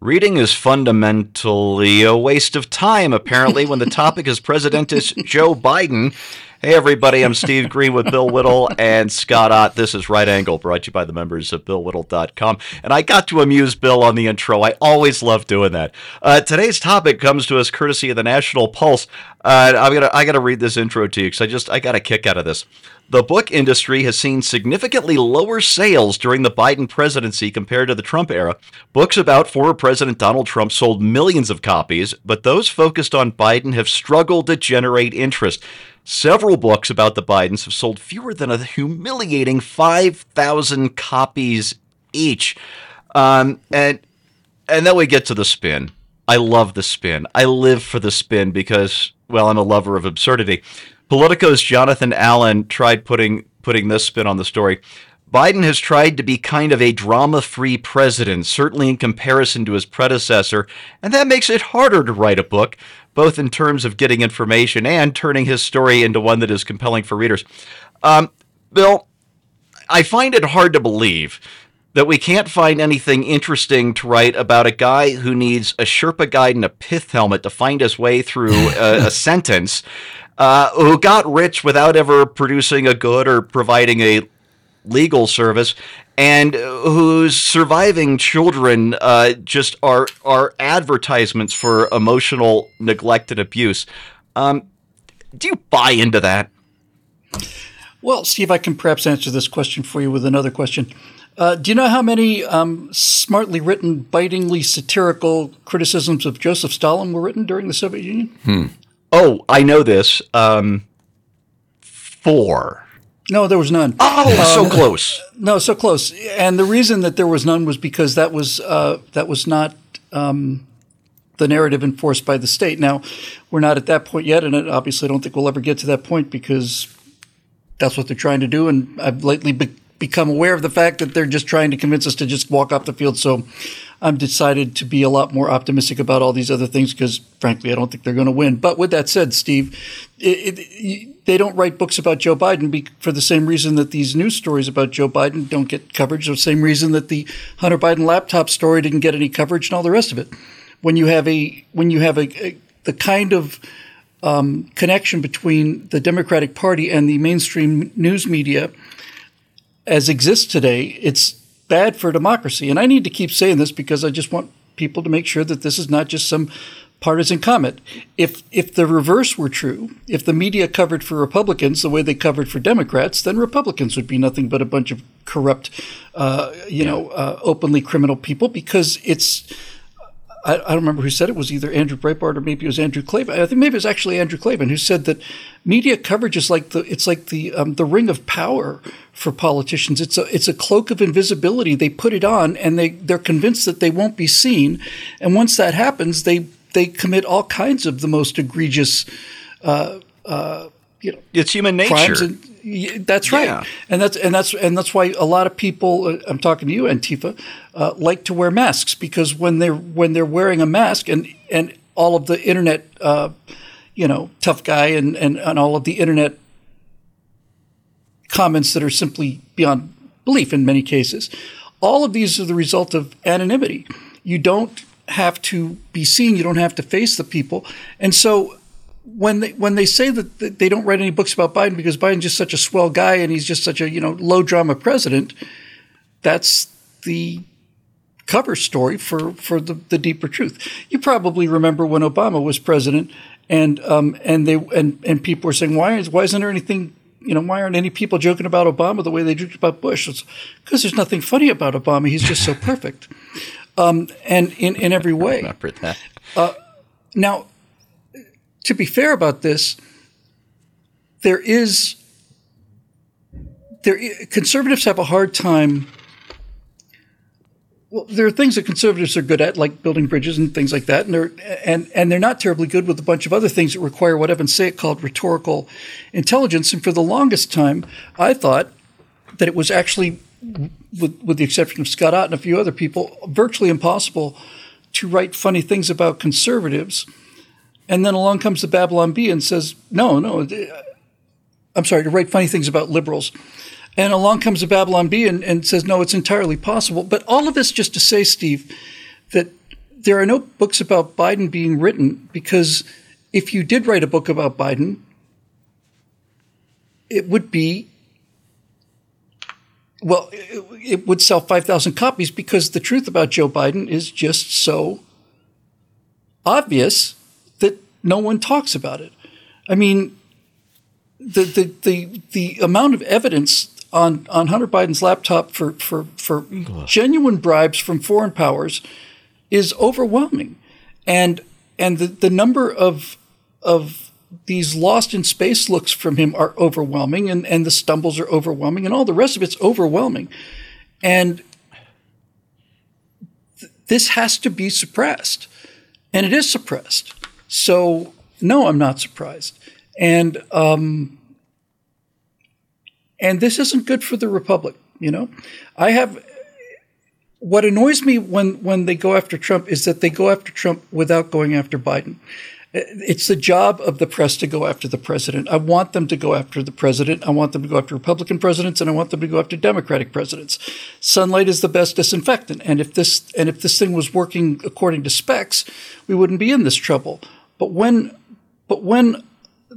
Reading is fundamentally a waste of time, apparently, when the topic is President Joe Biden. Hey, everybody, I'm Steve Green with Bill Whittle and Scott Ott. This is Right Angle, brought to you by the members of BillWhittle.com. And I got to amuse Bill on the intro. I always love doing that. Uh, today's topic comes to us courtesy of the National Pulse. Uh, I'm gonna, I got to read this intro to you because I just, I got a kick out of this. The book industry has seen significantly lower sales during the Biden presidency compared to the Trump era. Books about former President Donald Trump sold millions of copies, but those focused on Biden have struggled to generate interest. Several books about the Bidens have sold fewer than a humiliating 5,000 copies each. Um, and and then we get to the spin. I love the spin. I live for the spin because, well, I'm a lover of absurdity. Politico's Jonathan Allen tried putting putting this spin on the story. Biden has tried to be kind of a drama free president, certainly in comparison to his predecessor, and that makes it harder to write a book both in terms of getting information and turning his story into one that is compelling for readers. Um, Bill, I find it hard to believe that we can't find anything interesting to write about a guy who needs a Sherpa guide and a pith helmet to find his way through a, a sentence, uh, who got rich without ever producing a good or providing a legal service, and whose surviving children uh, just are are advertisements for emotional neglect and abuse. Um, do you buy into that? Well, Steve, I can perhaps answer this question for you with another question. Uh, do you know how many um, smartly written, bitingly satirical criticisms of Joseph Stalin were written during the Soviet Union? Hmm. Oh, I know this. Um, four. No, there was none. Oh, um, so close. No, so close. And the reason that there was none was because that was uh, that was not um, the narrative enforced by the state. Now, we're not at that point yet, and obviously, I don't think we'll ever get to that point because that's what they're trying to do. And I've lately be- become aware of the fact that they're just trying to convince us to just walk off the field. So I'm decided to be a lot more optimistic about all these other things because, frankly, I don't think they're going to win. But with that said, Steve, it, it, they don't write books about Joe Biden be, for the same reason that these news stories about Joe Biden don't get coverage, the same reason that the Hunter Biden laptop story didn't get any coverage, and all the rest of it. When you have a when you have a, a the kind of um, connection between the Democratic Party and the mainstream news media as exists today, it's bad for democracy. And I need to keep saying this because I just want people to make sure that this is not just some partisan comment. If if the reverse were true, if the media covered for Republicans the way they covered for Democrats, then Republicans would be nothing but a bunch of corrupt, uh, you yeah. know, uh, openly criminal people because it's I, I, don't remember who said it. was either Andrew Breitbart or maybe it was Andrew Klavan. I think maybe it was actually Andrew Klavan who said that media coverage is like the it's like the um, the ring of power for politicians. It's a it's a cloak of invisibility. They put it on and they they're convinced that they won't be seen. And once that happens, they they commit all kinds of the most egregious. Uh, uh, you know, it's human nature. That's right, yeah. and that's and that's and that's why a lot of people. Uh, I'm talking to you, Antifa, uh, like to wear masks because when they're when they're wearing a mask and and all of the internet, uh, you know, tough guy and, and and all of the internet comments that are simply beyond belief in many cases. All of these are the result of anonymity. You don't have to be seen. You don't have to face the people, and so when they when they say that they don't write any books about Biden because Biden's just such a swell guy and he's just such a you know low drama president, that's the cover story for for the, the deeper truth. You probably remember when Obama was president and um and they and and people were saying why is why isn't there anything you know why aren't any people joking about Obama the way they joked about Bush? Because there's nothing funny about Obama. He's just so perfect, um, and in in every way. I remember that. Uh, now to be fair about this, there is there conservatives have a hard time. Well, there are things that conservatives are good at, like building bridges and things like that, and they're and and they're not terribly good with a bunch of other things that require what Evan Sayet called rhetorical intelligence. And for the longest time, I thought that it was actually, with with the exception of Scott Ott and a few other people, virtually impossible to write funny things about conservatives and then along comes the Babylon Bee and says, no, no, uh, I'm sorry, to write funny things about liberals. And along comes the Babylon Bee and, and says, no, it's entirely possible. But all of this just to say, Steve, that there are no books about Biden being written because if you did write a book about Biden, it would be well, it, it would sell 5,000 copies because the truth about Joe Biden is just so obvious no one talks about it. I mean, the the the, the amount of evidence on, on Hunter Biden's laptop for, for, for genuine bribes from foreign powers is overwhelming. And and the, the number of of these lost in space looks from him are overwhelming and, and the stumbles are overwhelming and all the rest of it's overwhelming. And th- this has to be suppressed. And it is suppressed. So, no, I'm not surprised. And, um, and this isn't good for the Republic, you know? I have what annoys me when, when they go after Trump is that they go after Trump without going after Biden. It's the job of the press to go after the president. I want them to go after the president. I want them to go after Republican presidents, and I want them to go after Democratic presidents. Sunlight is the best disinfectant, and if this and if this thing was working according to specs, we wouldn't be in this trouble. But when, but when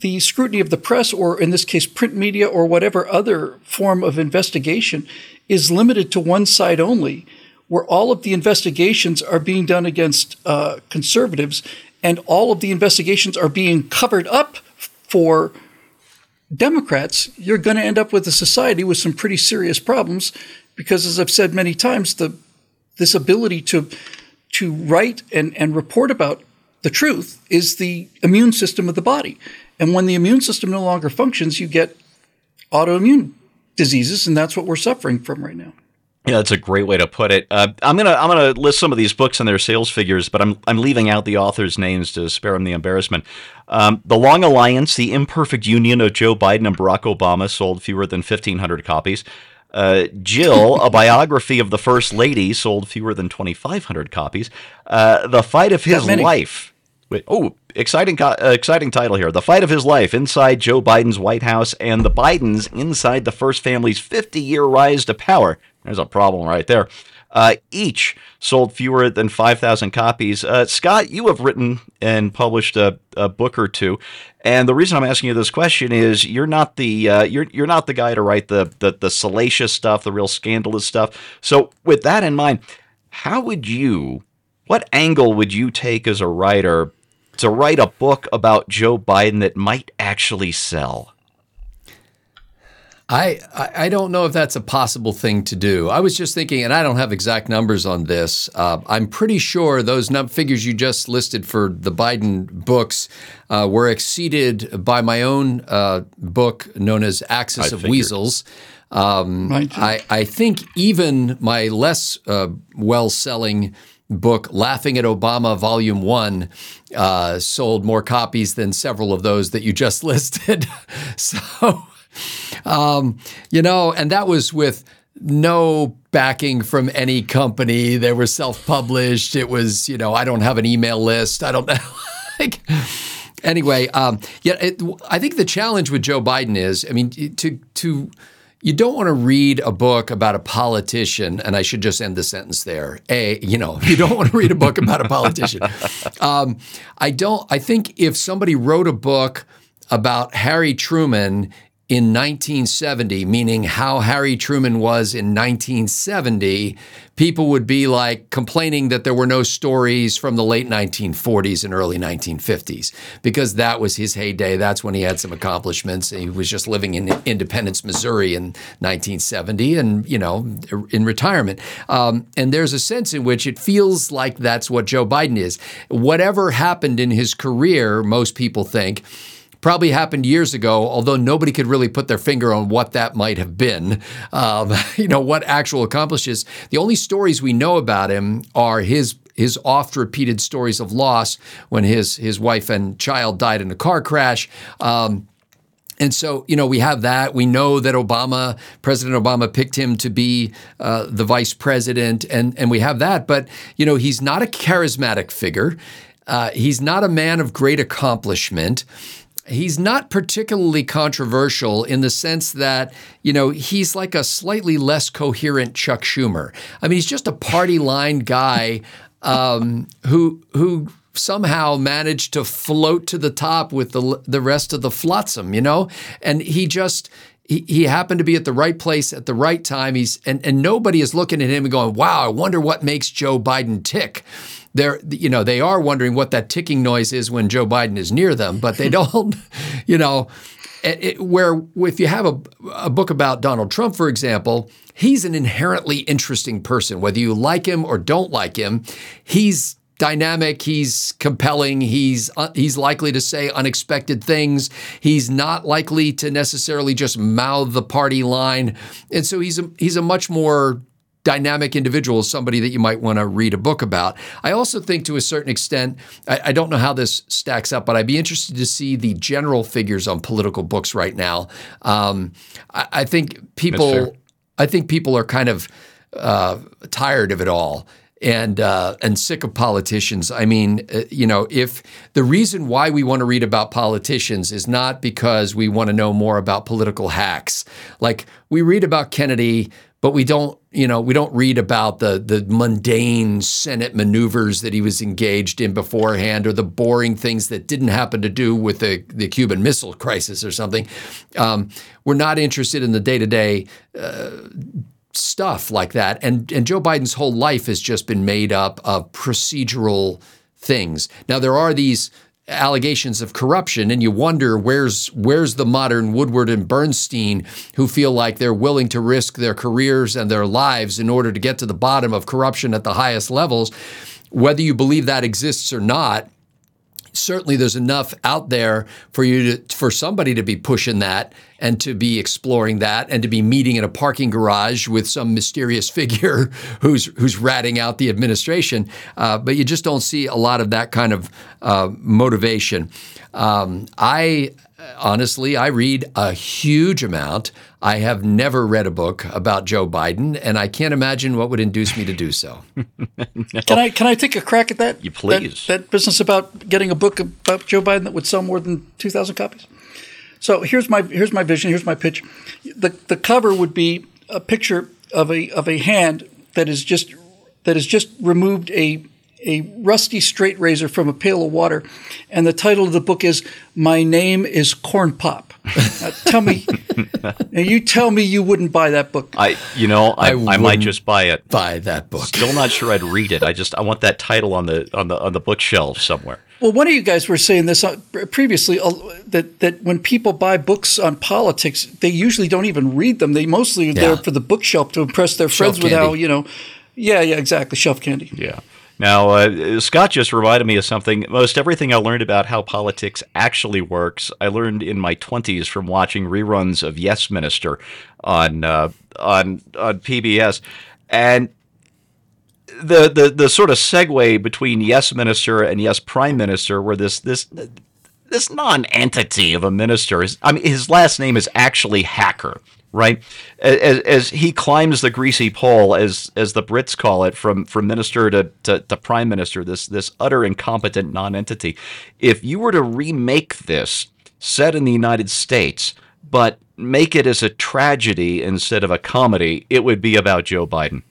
the scrutiny of the press, or in this case, print media, or whatever other form of investigation, is limited to one side only, where all of the investigations are being done against uh, conservatives and all of the investigations are being covered up for Democrats, you're going to end up with a society with some pretty serious problems because, as I've said many times, the this ability to to write and, and report about the truth is the immune system of the body. And when the immune system no longer functions, you get autoimmune diseases, and that's what we're suffering from right now. Yeah, that's a great way to put it. Uh, I'm gonna I'm gonna list some of these books and their sales figures, but I'm I'm leaving out the authors' names to spare them the embarrassment. Um, the Long Alliance: The Imperfect Union of Joe Biden and Barack Obama sold fewer than 1,500 copies. Uh, Jill, a biography of the First Lady, sold fewer than 2,500 copies. Uh, the Fight of His Life. Wait, oh, exciting, uh, exciting title here. The Fight of His Life Inside Joe Biden's White House and the Bidens Inside the First Family's 50 Year Rise to Power. There's a problem right there. Uh, each sold fewer than 5,000 copies. Uh, Scott, you have written and published a, a, book or two, and the reason I'm asking you this question is you're not the uh, you're you're not the guy to write the, the the salacious stuff, the real scandalous stuff. So, with that in mind, how would you, what angle would you take as a writer to write a book about Joe Biden that might actually sell? I, I don't know if that's a possible thing to do. I was just thinking, and I don't have exact numbers on this. Uh, I'm pretty sure those num- figures you just listed for the Biden books uh, were exceeded by my own uh, book known as Axis I of figured. Weasels. Um, I, I, think even my less uh, well selling book, Laughing at Obama, Volume One, uh, sold more copies than several of those that you just listed. so um, you know, and that was with no backing from any company. They were self-published. It was, you know, I don't have an email list. I don't know. like, anyway, um, yeah, it, I think the challenge with Joe Biden is, I mean, to to you don't want to read a book about a politician, and I should just end the sentence there. A, you know, you don't want to read a book about a politician. Um, I don't. I think if somebody wrote a book about Harry Truman, in 1970, meaning how Harry Truman was in 1970, people would be like complaining that there were no stories from the late 1940s and early 1950s because that was his heyday. That's when he had some accomplishments. He was just living in Independence, Missouri in 1970 and, you know, in retirement. Um, and there's a sense in which it feels like that's what Joe Biden is. Whatever happened in his career, most people think, probably happened years ago, although nobody could really put their finger on what that might have been. Um, you know, what actual accomplishes. The only stories we know about him are his his oft repeated stories of loss when his his wife and child died in a car crash. Um, and so, you know, we have that. We know that Obama, President Obama, picked him to be uh, the vice president, and and we have that. But you know, he's not a charismatic figure. Uh, he's not a man of great accomplishment he's not particularly controversial in the sense that, you know, he's like a slightly less coherent Chuck Schumer. I mean, he's just a party line guy. um, who who somehow managed to float to the top with the the rest of the flotsam, you know, and he just. He, happened to be at the right place at the right time. He's and, and nobody is looking at him and going, "Wow, I wonder what makes Joe Biden tick." They're you know they are wondering what that ticking noise is when Joe Biden is near them, but they don't, you know, it, where if you have a, a book about Donald Trump, for example, he's an inherently interesting person. Whether you like him or don't like him, he's dynamic. He's compelling. He's uh, he's likely to say unexpected things. He's not likely to necessarily just mouth the party line, and so he's a, he's a much more dynamic individual, somebody that you might want to read a book about. I also think, to a certain extent, I, I, don't know how this stacks up, but I'd be interested to see the general figures on political books right now. Um, I, I, think people, I think people are kind of uh, tired of it all and uh, and sick of politicians. I mean, uh, you know, if the reason why we want to read about politicians is not because we want to know more about political hacks, like we read about Kennedy, but we don't, you know, we don't read about the the mundane Senate maneuvers that he was engaged in beforehand, or the boring things that didn't happen to do with the the Cuban Missile Crisis or something. Um, we're not interested in the day to day stuff like that. And and Joe Biden's whole life has just been made up of procedural things. Now there are these allegations of corruption and you wonder where's where's the modern Woodward and Bernstein who feel like they're willing to risk their careers and their lives in order to get to the bottom of corruption at the highest levels whether you believe that exists or not certainly there's enough out there for you to for somebody to be pushing that and to be exploring that and to be meeting in a parking garage with some mysterious figure who's who's ratting out the administration. Uh, but you just don't see a lot of that kind of uh, motivation. Um, I honestly, I read a huge amount. I have never read a book about Joe Biden, and I can't imagine what would induce me to do so. no. Can I can I take a crack at that? You please. That, that, business about getting a book about Joe Biden that would sell more than two thousand copies. So here's my here's my vision. Here's my pitch. The the cover would be a picture of a of a hand that is just that has just removed a a rusty straight razor from a pail of water, and the title of the book is "My Name Is Corn Pop." Now, tell me, you tell me you wouldn't buy that book. I, you know, I, I, I might just buy it. Buy that book. Still not sure I'd read it. I just I want that title on the on the on the bookshelf somewhere. Well, one of you guys were saying this uh, previously uh, that that when people buy books on politics, they usually don't even read them. They mostly are yeah. there for the bookshelf to impress their friends shelf with how you know. Yeah, yeah, exactly. Shelf candy. Yeah. Now, uh, Scott just reminded me of something. Most everything I learned about how politics actually works, I learned in my 20s from watching reruns of Yes Minister on uh, on on PBS, and the, the the sort of segue between Yes Minister and Yes Prime Minister, where this this this non-entity of a minister. Is, I mean, his last name is actually Hacker right? As, as, he climbs the greasy pole, as as the Brits call it, from from minister to, to, to prime minister, this this utter incompetent nonentity. If you were to remake this set in the United States, but make it as a tragedy instead of a comedy, it would be about Joe Biden.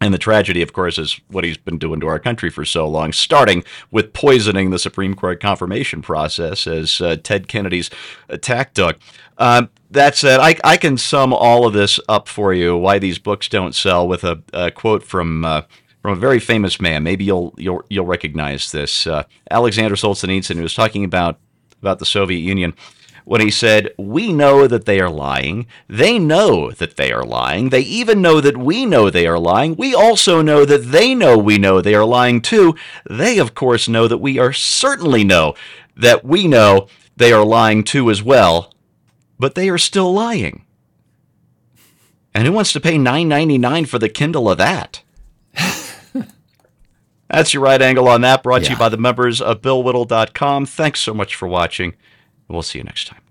And the tragedy, of course, is what he's been doing to our country for so long, starting with poisoning the Supreme Court confirmation process as uh, Ted Kennedy's attack dog. Uh, that said, I, I can sum all of this up for you, why these books don't sell, with a, a quote from uh, from a very famous man. Maybe you'll you'll you'll recognize this. Uh, Alexander Solzhenitsyn, who was talking about about the Soviet Union when he said, We know that they are lying. They know that they are lying. They even know that we know they are lying. We also know that they know we know they are lying too. They, of course, know that we are certainly know that we know they are lying too as well, but they are still lying. And who wants to pay $9.99 for the Kindle of that? That's your right angle on that, brought yeah. to you by the members of BillWhittle.com. Thanks so much for watching. We'll see you next time.